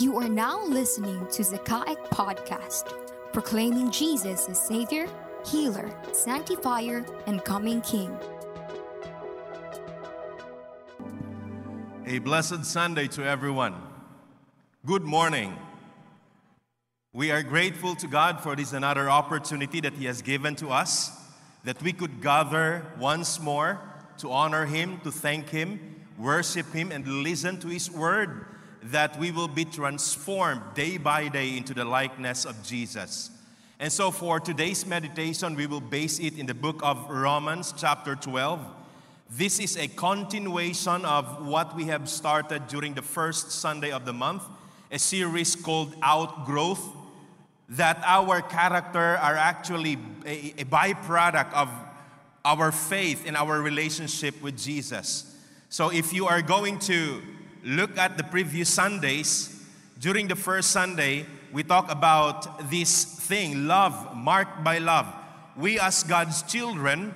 You are now listening to Zakaic Podcast, proclaiming Jesus as Savior, Healer, Sanctifier, and Coming King. A blessed Sunday to everyone. Good morning. We are grateful to God for this another opportunity that He has given to us, that we could gather once more to honor Him, to thank Him, worship Him, and listen to His word that we will be transformed day by day into the likeness of Jesus. And so, for today's meditation, we will base it in the book of Romans, chapter 12. This is a continuation of what we have started during the first Sunday of the month, a series called Outgrowth, that our character are actually a, a byproduct of our faith and our relationship with Jesus. So, if you are going to look at the previous Sundays, during the first Sunday, we talk about this thing love, marked by love. We, as God's children,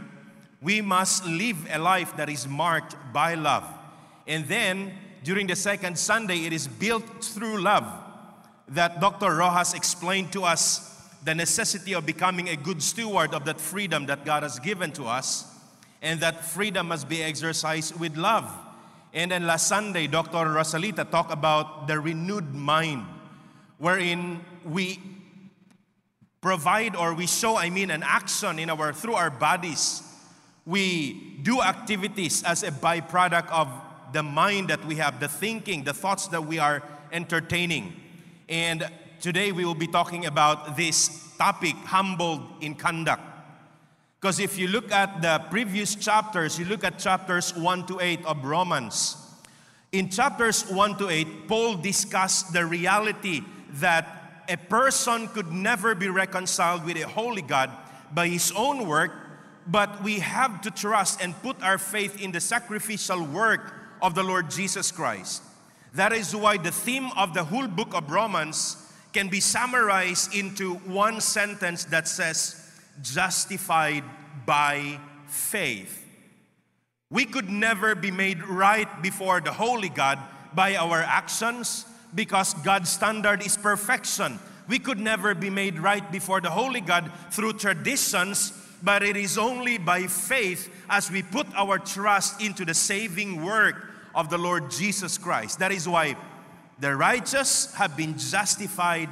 we must live a life that is marked by love. And then, during the second Sunday, it is built through love that Dr. Rojas explained to us the necessity of becoming a good steward of that freedom that God has given to us, and that freedom must be exercised with love. And then last Sunday, Dr. Rosalita talked about the renewed mind, wherein we provide or we show, I mean, an action in our through our bodies. We do activities as a byproduct of the mind that we have, the thinking, the thoughts that we are entertaining. And today we will be talking about this topic, humbled in conduct. Because if you look at the previous chapters, you look at chapters 1 to 8 of Romans. In chapters 1 to 8, Paul discussed the reality that a person could never be reconciled with a holy God by his own work, but we have to trust and put our faith in the sacrificial work of the Lord Jesus Christ. That is why the theme of the whole book of Romans can be summarized into one sentence that says, justified by faith. We could never be made right before the Holy God by our actions because God's standard is perfection. We could never be made right before the Holy God through traditions, but it is only by faith as we put our trust into the saving work of the Lord Jesus Christ. That is why the righteous have been justified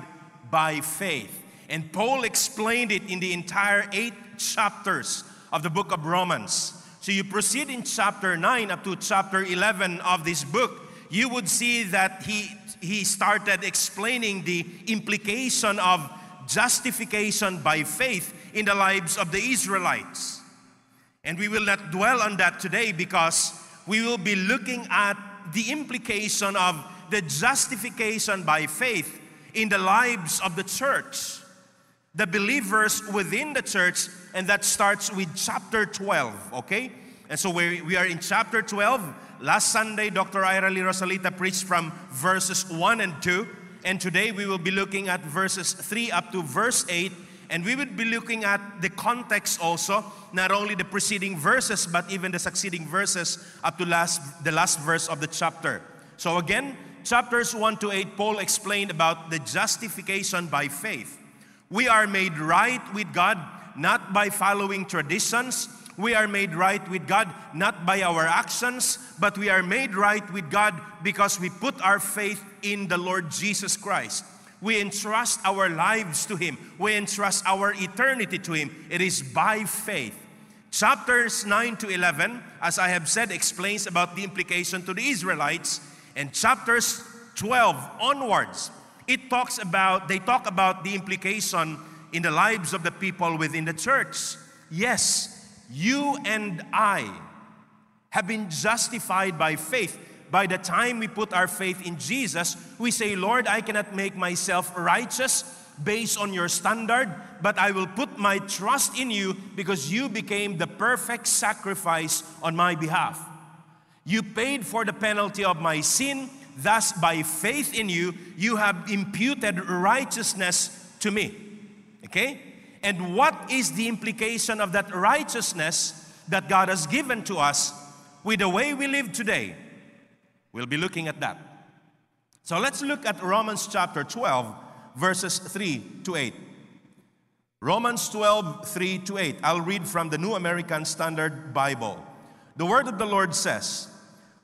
by faith. And Paul explained it in the entire eight chapters of the book of Romans. So you proceed in chapter 9 up to chapter 11 of this book, you would see that he, he started explaining the implication of justification by faith in the lives of the Israelites. And we will not dwell on that today because we will be looking at the implication of the justification by faith in the lives of the church the believers within the church, and that starts with chapter 12, okay? And so we, we are in chapter 12. Last Sunday, Dr. Ira Lee Rosalita preached from verses 1 and 2, and today we will be looking at verses 3 up to verse 8, and we will be looking at the context also, not only the preceding verses, but even the succeeding verses up to last, the last verse of the chapter. So again, chapters 1 to 8, Paul explained about the justification by faith. We are made right with God not by following traditions. We are made right with God not by our actions, but we are made right with God because we put our faith in the Lord Jesus Christ. We entrust our lives to Him. We entrust our eternity to Him. It is by faith. Chapters 9 to 11, as I have said, explains about the implication to the Israelites. And chapters 12 onwards it talks about, they talk about the implication in the lives of the people within the church. Yes, you and I have been justified by faith. By the time we put our faith in Jesus, we say, Lord, I cannot make myself righteous based on your standard, but I will put my trust in you because you became the perfect sacrifice on my behalf. You paid for the penalty of my sin Thus, by faith in you, you have imputed righteousness to me. Okay? And what is the implication of that righteousness that God has given to us with the way we live today? We'll be looking at that. So let's look at Romans chapter 12, verses 3 to 8. Romans 12, 3 to 8. I'll read from the New American Standard Bible. The word of the Lord says,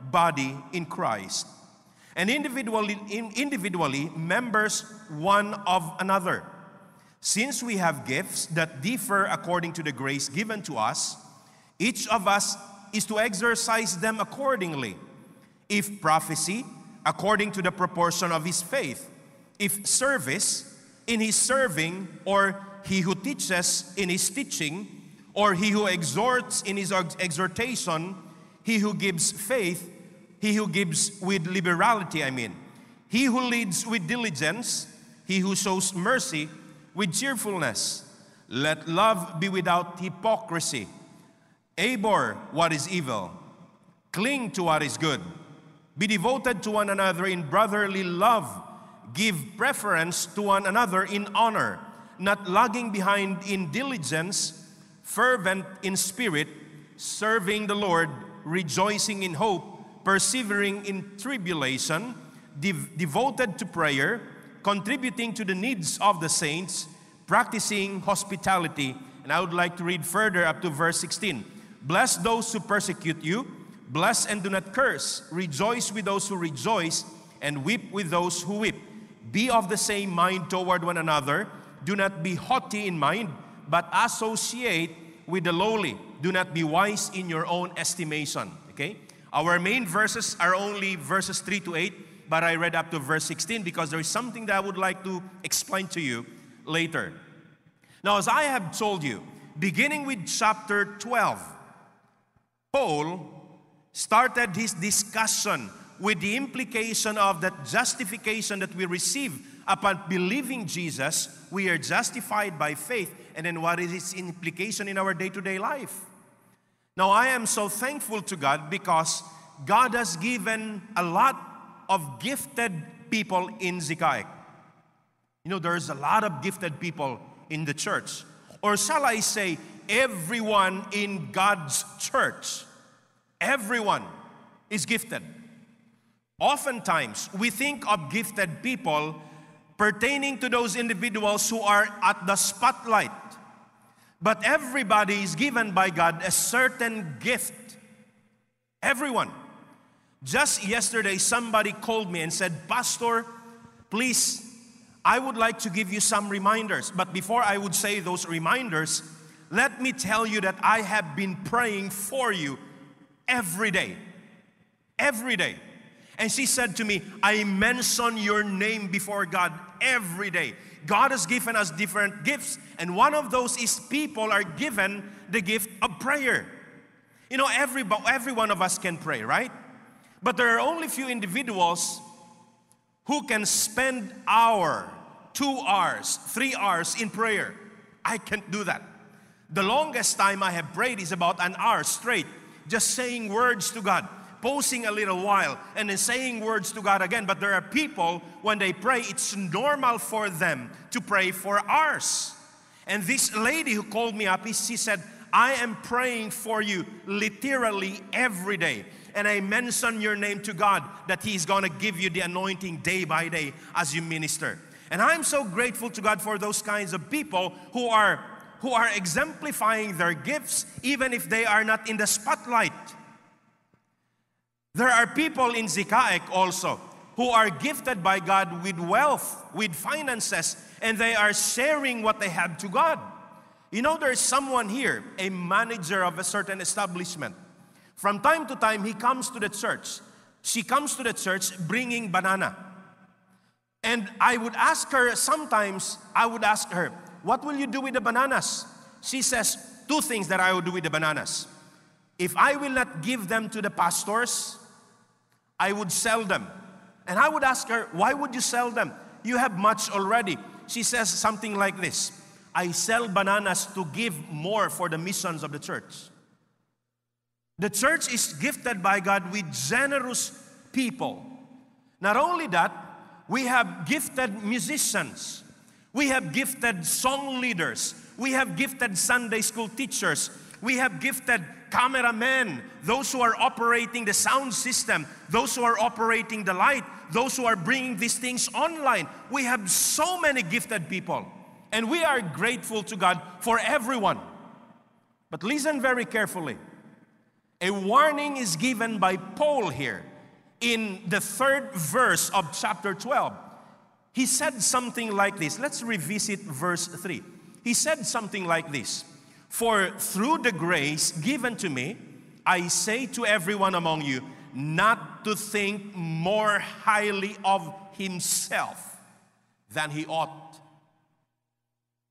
body in Christ, and individually, individually members one of another. Since we have gifts that differ according to the grace given to us, each of us is to exercise them accordingly. If prophecy, according to the proportion of his faith. If service, in his serving, or he who teaches in his teaching, or he who exhorts in his exhortation, he who gives faith, he who gives with liberality, I mean, he who leads with diligence, he who shows mercy with cheerfulness. Let love be without hypocrisy. Abhor what is evil, cling to what is good. Be devoted to one another in brotherly love. Give preference to one another in honor not lagging behind in diligence, fervent in spirit, serving the Lord, rejoicing in hope, persevering in tribulation, dev- devoted to prayer, contributing to the needs of the saints, practicing hospitality. And I would like to read further up to verse 16. Bless those who persecute you, bless and do not curse, rejoice with those who rejoice, and weep with those who weep. Be of the same mind toward one another do not be haughty in mind, but associate with the lowly. Do not be wise in your own estimation. Okay? Our main verses are only verses 3 to 8, but I read up to verse 16 because there is something that I would like to explain to you later. Now, as I have told you, beginning with chapter 12, Paul started his discussion with the implication of that justification that we receive upon believing Jesus, we are justified by faith. And then what is its implication in our day to day life? Now, I am so thankful to God because God has given a lot of gifted people in Zikaik. You know, there's a lot of gifted people in the church. Or shall I say, everyone in God's church, everyone is gifted. Oftentimes, we think of gifted people pertaining to those individuals who are at the spotlight. But everybody is given by God a certain gift. Everyone. Just yesterday, somebody called me and said, Pastor, please, I would like to give you some reminders. But before I would say those reminders, let me tell you that I have been praying for you every day. Every day. And she said to me, I mention your name before God every day. God has given us different gifts, and one of those is people are given the gift of prayer. You know, every, every one of us can pray, right? But there are only few individuals who can spend hour, two hours, three hours in prayer. I can't do that. The longest time I have prayed is about an hour straight, just saying words to God posing a little while and then saying words to God again. But there are people, when they pray, it's normal for them to pray for hours. And this lady who called me up, she said, I am praying for you literally every day. And I mention your name to God that He's going to give you the anointing day by day as you minister. And I'm so grateful to God for those kinds of people who are who are exemplifying their gifts even if they are not in the spotlight. There are people in Zikaik also who are gifted by God with wealth, with finances, and they are sharing what they have to God. You know, there's someone here, a manager of a certain establishment. From time to time, he comes to the church. She comes to the church bringing banana. And I would ask her, sometimes I would ask her, What will you do with the bananas? She says, Two things that I will do with the bananas. If I will not give them to the pastors, I would sell them And I would ask her, Why would you sell them? You have much already. She says something like this I sell bananas to give more for the missions of the church. The church is gifted by God with generous people. Not only that, we have gifted musicians, we have gifted song leaders, we have gifted Sunday school teachers, we have gifted cameramen, those who are operating the sound system, those who are operating the light, those who are bringing these things online. We have so many gifted people, and we are grateful to God for everyone. But listen very carefully. A warning is given by Paul here in the third verse of chapter 12. He said something like this. Let's revisit verse 3. He said something like this For through the grace given to me, I say to everyone among you, not to think more highly of himself than he ought.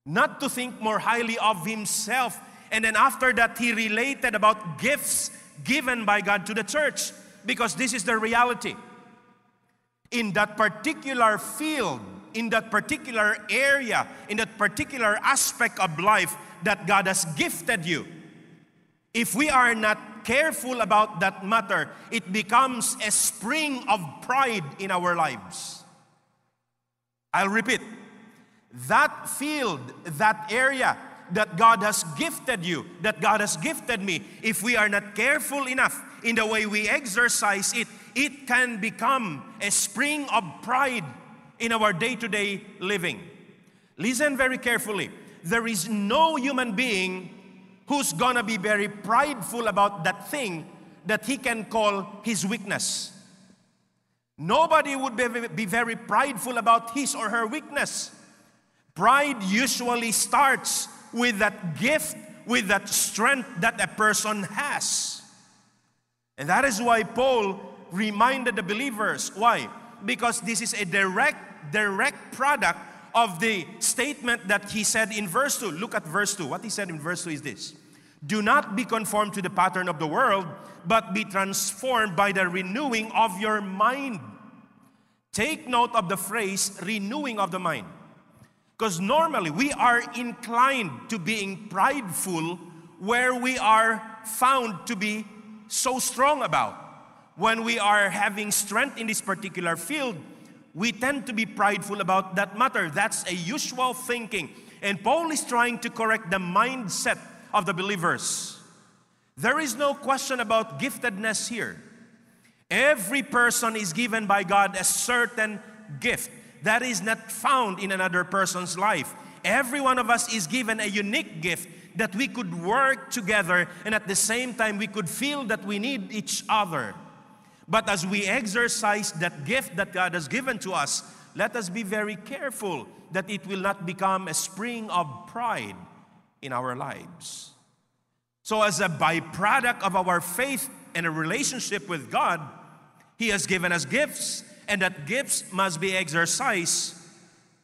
Not to think more highly of himself. And then after that, he related about gifts given by God to the church because this is the reality. In that particular field, in that particular area, in that particular aspect of life that God has gifted you, if we are not careful about that matter, it becomes a spring of pride in our lives. I'll repeat that field, that area that God has gifted you, that God has gifted me, if we are not careful enough in the way we exercise it, it can become a spring of pride in our day to day living. Listen very carefully. There is no human being who's gonna be very prideful about that thing that he can call his weakness. Nobody would be very prideful about his or her weakness. Pride usually starts with that gift, with that strength that a person has. And that is why Paul reminded the believers. Why? Because this is a direct, direct product of the statement that he said in verse 2. Look at verse 2. What he said in verse 2 is this Do not be conformed to the pattern of the world, but be transformed by the renewing of your mind. Take note of the phrase renewing of the mind. Because normally we are inclined to being prideful where we are found to be so strong about. When we are having strength in this particular field, we tend to be prideful about that matter. That's a usual thinking. And Paul is trying to correct the mindset of the believers. There is no question about giftedness here. Every person is given by God a certain gift that is not found in another person's life. Every one of us is given a unique gift that we could work together and at the same time we could feel that we need each other. But as we exercise that gift that God has given to us, let us be very careful that it will not become a spring of pride in our lives. So, as a byproduct of our faith and a relationship with God, He has given us gifts and that gifts must be exercised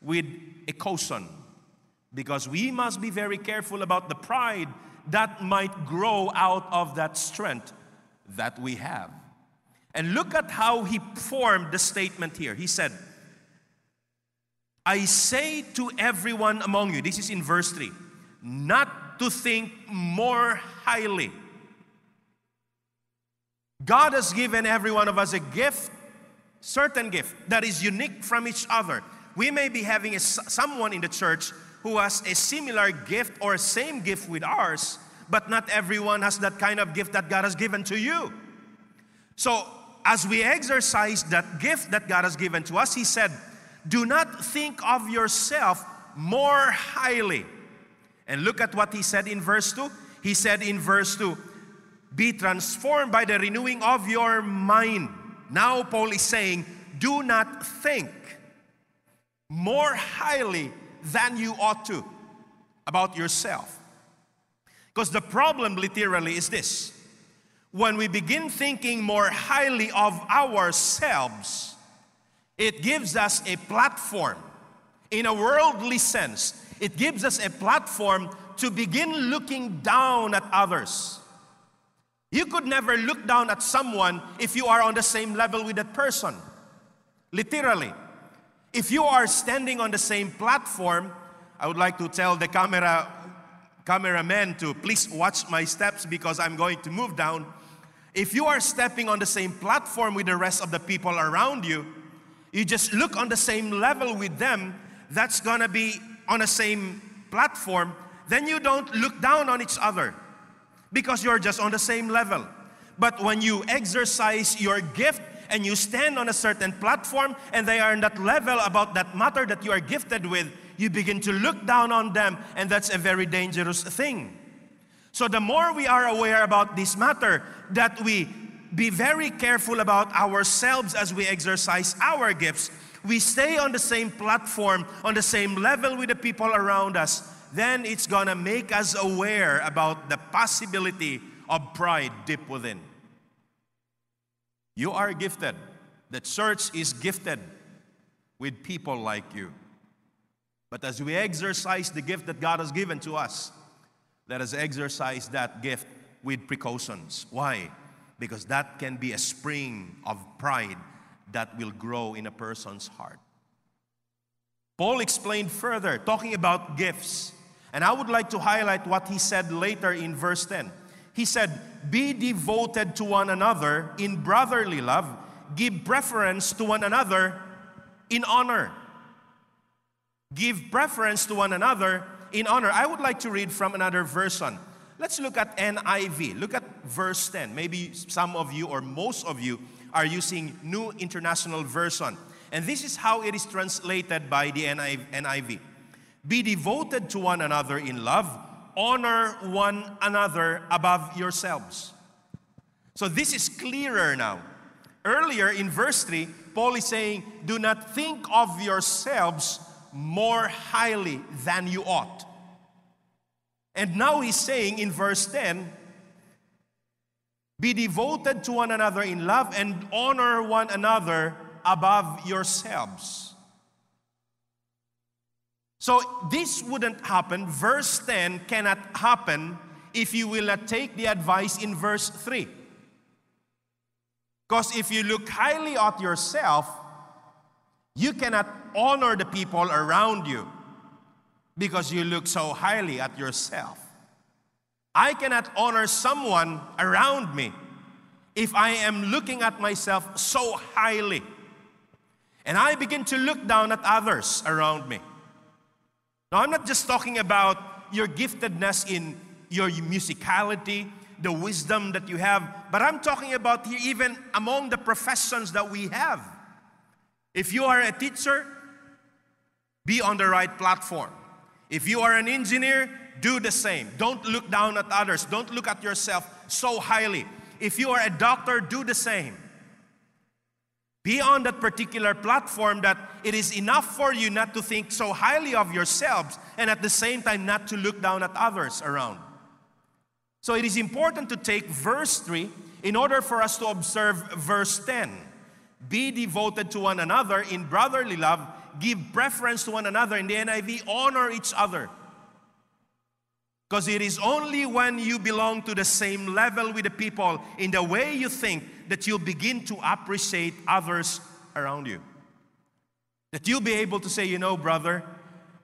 with a caution because we must be very careful about the pride that might grow out of that strength that we have. And look at how he formed the statement here. He said, I say to everyone among you, this is in verse 3, not to think more highly. God has given every one of us a gift certain gift that is unique from each other. We may be having a, someone in the church who has a similar gift or same gift with ours, but not everyone has that kind of gift that God has given to you. So, as we exercise that gift that God has given to us, He said, Do not think of yourself more highly. And look at what He said in verse 2. He said in verse 2, Be transformed by the renewing of your mind now, Paul is saying, do not think more highly than you ought to about yourself. Because the problem literally is this when we begin thinking more highly of ourselves, it gives us a platform. In a worldly sense, it gives us a platform to begin looking down at others. You could never look down at someone if you are on the same level with that person. Literally. If you are standing on the same platform, I would like to tell the camera cameraman to please watch my steps because I'm going to move down. If you are stepping on the same platform with the rest of the people around you, you just look on the same level with them, that's gonna be on the same platform, then you don't look down on each other because you're just on the same level. But when you exercise your gift and you stand on a certain platform and they are in that level about that matter that you are gifted with, you begin to look down on them, and that's a very dangerous thing. So, the more we are aware about this matter, that we be very careful about ourselves as we exercise our gifts, we stay on the same platform, on the same level with the people around us, then it's gonna make us aware about the possibility of pride deep within. You are gifted. The church is gifted with people like you. But as we exercise the gift that God has given to us, let us exercise that gift with precautions. Why? Because that can be a spring of pride that will grow in a person's heart. Paul explained further, talking about gifts. And I would like to highlight what he said later in verse 10. He said, Be devoted to one another in brotherly love, give preference to one another in honor. Give preference to one another in honor. I would like to read from another version. Let's look at NIV. Look at verse 10. Maybe some of you or most of you are using New International Version. And this is how it is translated by the NIV. Be devoted to one another in love, honor one another above yourselves. So this is clearer now. Earlier in verse 3, Paul is saying, Do not think of yourselves more highly than you ought. And now he's saying in verse 10, be devoted to one another in love and honor one another above yourselves. So this wouldn't happen. Verse 10 cannot happen if you will not take the advice in verse 3. Because if you look highly at yourself, you cannot honor the people around you because you look so highly at yourself. I cannot honor someone around me if I am looking at myself so highly. And I begin to look down at others around me. Now, I'm not just talking about your giftedness in your musicality, the wisdom that you have, but I'm talking about here even among the professions that we have. If you are a teacher, be on the right platform. If you are an engineer, do the same. Don't look down at others. Don't look at yourself so highly. If you are a doctor, do the same. Be on that particular platform that it is enough for you not to think so highly of yourselves and at the same time not to look down at others around. So it is important to take verse 3 in order for us to observe verse 10. Be devoted to one another in brotherly love give preference to one another. In the NIV, honor each other. Because it is only when you belong to the same level with the people in the way you think that you'll begin to appreciate others around you. That you'll be able to say, you know, brother,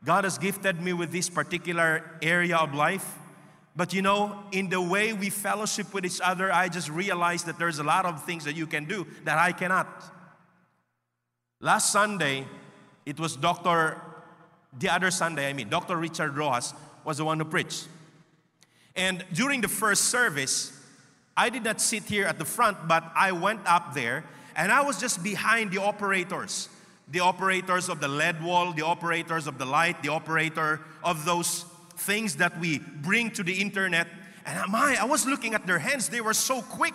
God has gifted me with this particular area of life. But you know, in the way we fellowship with each other, I just realized that there's a lot of things that you can do that I cannot. Last Sunday, it was Dr. The other Sunday, I mean, Dr. Richard Rojas was the one who preached. And during the first service, I did not sit here at the front, but I went up there and I was just behind the operators. The operators of the LED wall, the operators of the light, the operator of those things that we bring to the internet. And uh, my, I was looking at their hands, they were so quick.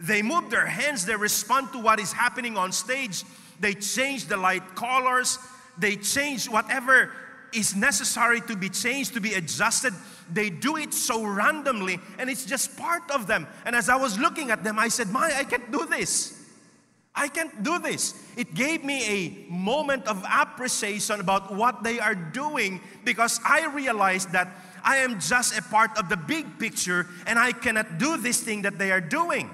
They move their hands, they respond to what is happening on stage. They change the light colors. They change whatever is necessary to be changed, to be adjusted. They do it so randomly, and it's just part of them. And as I was looking at them, I said, My, I can't do this. I can't do this. It gave me a moment of appreciation about what they are doing because I realized that I am just a part of the big picture and I cannot do this thing that they are doing.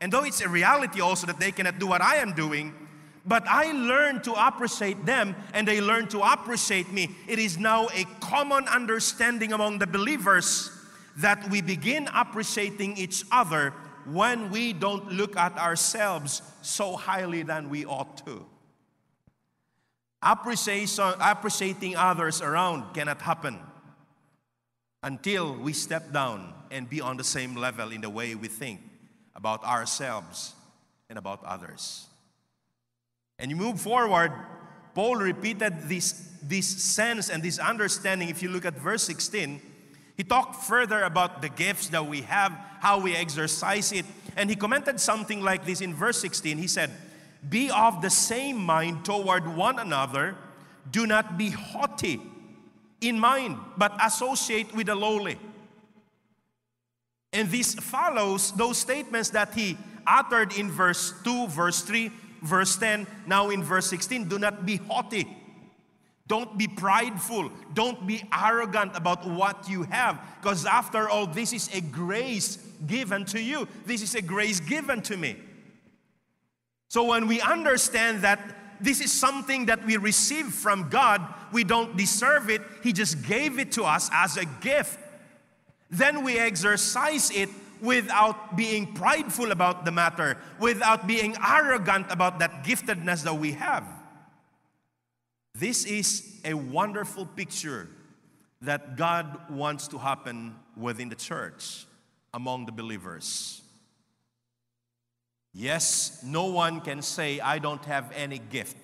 And though it's a reality also that they cannot do what I am doing, but I learned to appreciate them and they learned to appreciate me. It is now a common understanding among the believers that we begin appreciating each other when we don't look at ourselves so highly than we ought to. Appreciation, appreciating others around cannot happen until we step down and be on the same level in the way we think about ourselves and about others. And you move forward, Paul repeated this, this sense and this understanding. If you look at verse 16, he talked further about the gifts that we have, how we exercise it. And he commented something like this in verse 16. He said, Be of the same mind toward one another, do not be haughty in mind, but associate with the lowly. And this follows those statements that he uttered in verse 2, verse 3, verse 10, now in verse 16. Do not be haughty. Don't be prideful. Don't be arrogant about what you have. Because after all, this is a grace given to you. This is a grace given to me. So when we understand that this is something that we receive from God, we don't deserve it, He just gave it to us as a gift. Then we exercise it without being prideful about the matter, without being arrogant about that giftedness that we have. This is a wonderful picture that God wants to happen within the church among the believers. Yes, no one can say, I don't have any gift.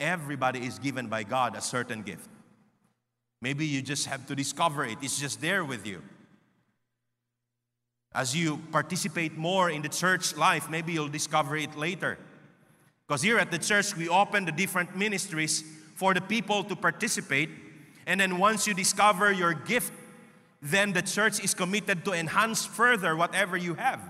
Everybody is given by God a certain gift. Maybe you just have to discover it, it's just there with you. As you participate more in the church life, maybe you'll discover it later. Because here at the church, we open the different ministries for the people to participate. And then once you discover your gift, then the church is committed to enhance further whatever you have.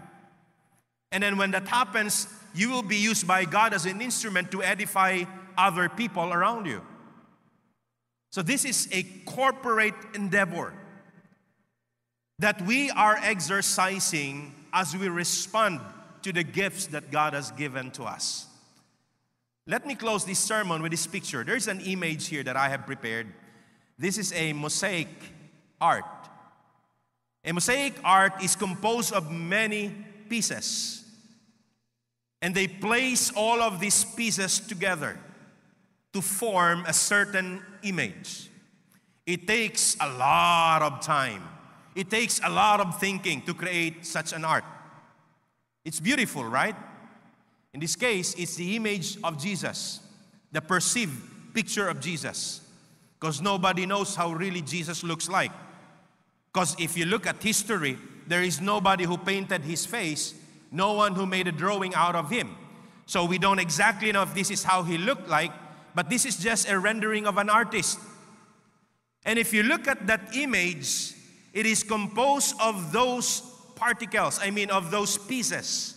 And then when that happens, you will be used by God as an instrument to edify other people around you. So this is a corporate endeavor that we are exercising as we respond to the gifts that God has given to us. Let me close this sermon with this picture. There's an image here that I have prepared. This is a mosaic art. A mosaic art is composed of many pieces. And they place all of these pieces together to form a certain image. It takes a lot of time it takes a lot of thinking to create such an art. It's beautiful, right? In this case, it's the image of Jesus, the perceived picture of Jesus. Because nobody knows how really Jesus looks like. Because if you look at history, there is nobody who painted his face, no one who made a drawing out of him. So we don't exactly know if this is how he looked like, but this is just a rendering of an artist. And if you look at that image, it is composed of those particles, I mean, of those pieces.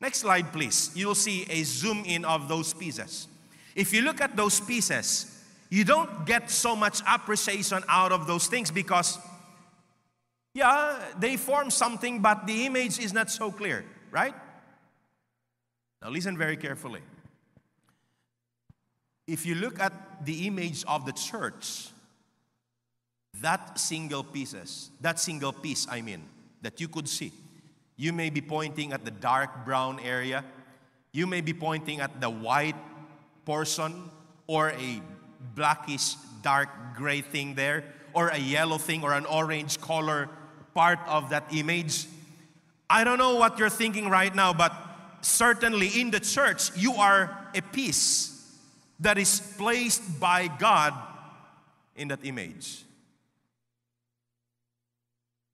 Next slide, please. You'll see a zoom in of those pieces. If you look at those pieces, you don't get so much appreciation out of those things because, yeah, they form something, but the image is not so clear, right? Now, listen very carefully. If you look at the image of the church, that single pieces, that single piece, I mean, that you could see. You may be pointing at the dark brown area. You may be pointing at the white portion or a blackish dark gray thing there or a yellow thing or an orange color part of that image. I don't know what you're thinking right now, but certainly in the church, you are a piece that is placed by God in that image.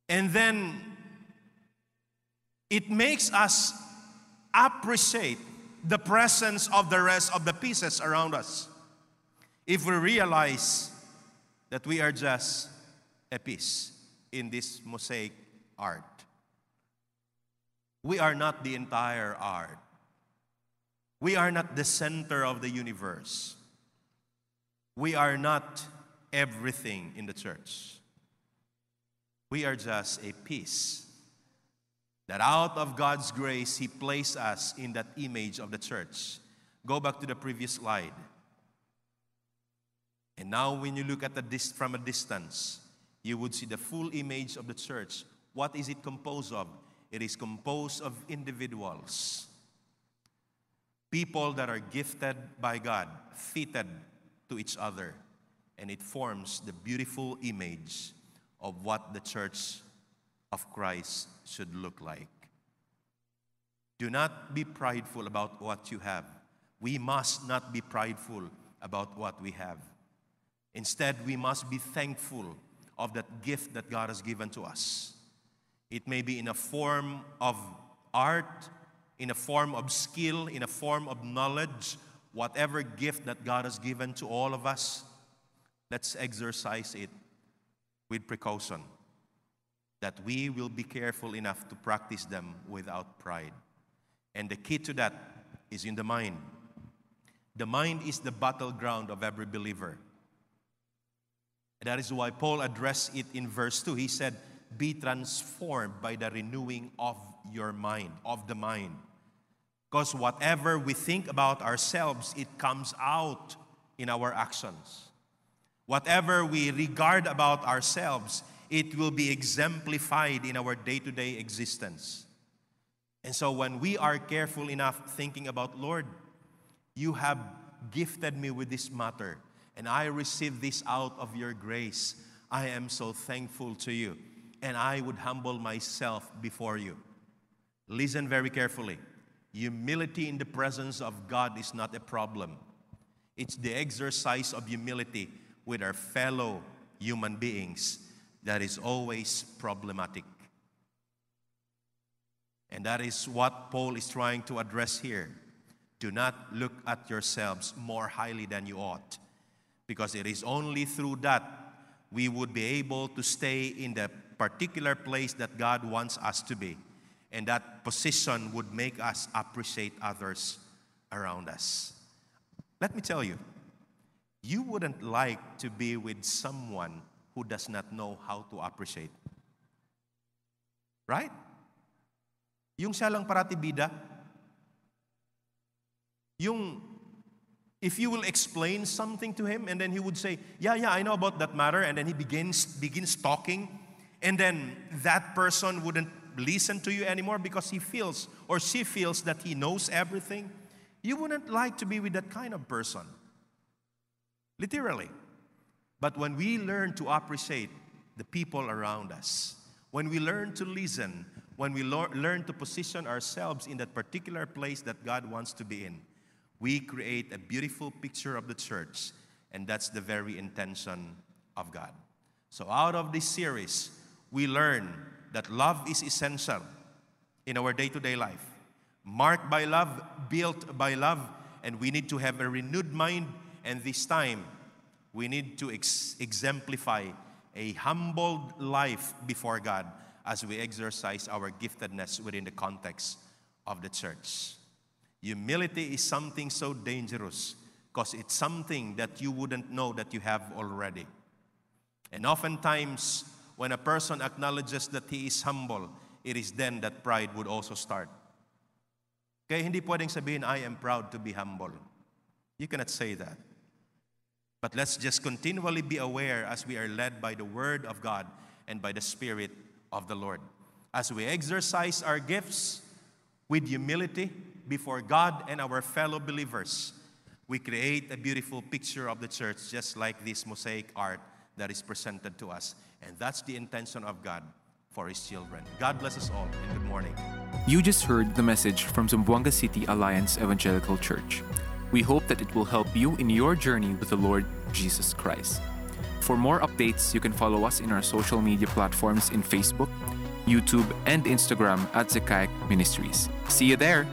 And then it makes us appreciate the presence of the rest of the pieces around us. If we realize that we are just a piece in this mosaic art, we are not the entire art. We are not the center of the universe. We are not everything in the church. We are just a piece. That out of God's grace, He placed us in that image of the church. Go back to the previous slide. And now, when you look at the dis- from a distance, you would see the full image of the church. What is it composed of? It is composed of individuals, people that are gifted by God, fitted to each other, and it forms the beautiful image of what the church of Christ should look like. Do not be prideful about what you have. We must not be prideful about what we have. Instead, we must be thankful of that gift that God has given to us. It may be in a form of art, in a form of skill, in a form of knowledge, whatever gift that God has given to all of us, let's exercise it with precaution. That we will be careful enough to practice them without pride. And the key to that is in the mind. The mind is the battleground of every believer. And that is why Paul addressed it in verse 2. He said, Be transformed by the renewing of your mind, of the mind. Because whatever we think about ourselves, it comes out in our actions. Whatever we regard about ourselves, it will be exemplified in our day to day existence. And so when we are careful enough thinking about, Lord, you have gifted me with this matter and I receive this out of your grace. I am so thankful to you, and I would humble myself before you. Listen very carefully. Humility in the presence of God is not a problem, it's the exercise of humility with our fellow human beings that is always problematic. And that is what Paul is trying to address here. Do not look at yourselves more highly than you ought because it is only through that we would be able to stay in the particular place that God wants us to be. And that position would make us appreciate others around us. Let me tell you, you wouldn't like to be with someone who does not know how to appreciate. Right? Yung siya lang parati bida. Yung if you will explain something to him and then he would say yeah yeah i know about that matter and then he begins begins talking and then that person wouldn't listen to you anymore because he feels or she feels that he knows everything you wouldn't like to be with that kind of person literally but when we learn to appreciate the people around us when we learn to listen when we lo- learn to position ourselves in that particular place that god wants to be in we create a beautiful picture of the church, and that's the very intention of God. So, out of this series, we learn that love is essential in our day to day life. Marked by love, built by love, and we need to have a renewed mind, and this time, we need to ex- exemplify a humbled life before God as we exercise our giftedness within the context of the church. Humility is something so dangerous because it's something that you wouldn't know that you have already. And oftentimes, when a person acknowledges that he is humble, it is then that pride would also start. Kaya hindi pwedeng sabihin, I am proud to be humble. You cannot say that. But let's just continually be aware as we are led by the Word of God and by the Spirit of the Lord. As we exercise our gifts with humility, before God and our fellow believers, we create a beautiful picture of the church, just like this mosaic art that is presented to us. And that's the intention of God for His children. God bless us all, and good morning. You just heard the message from Zamboanga City Alliance Evangelical Church. We hope that it will help you in your journey with the Lord Jesus Christ. For more updates, you can follow us in our social media platforms in Facebook, YouTube, and Instagram at Zechariah Ministries. See you there!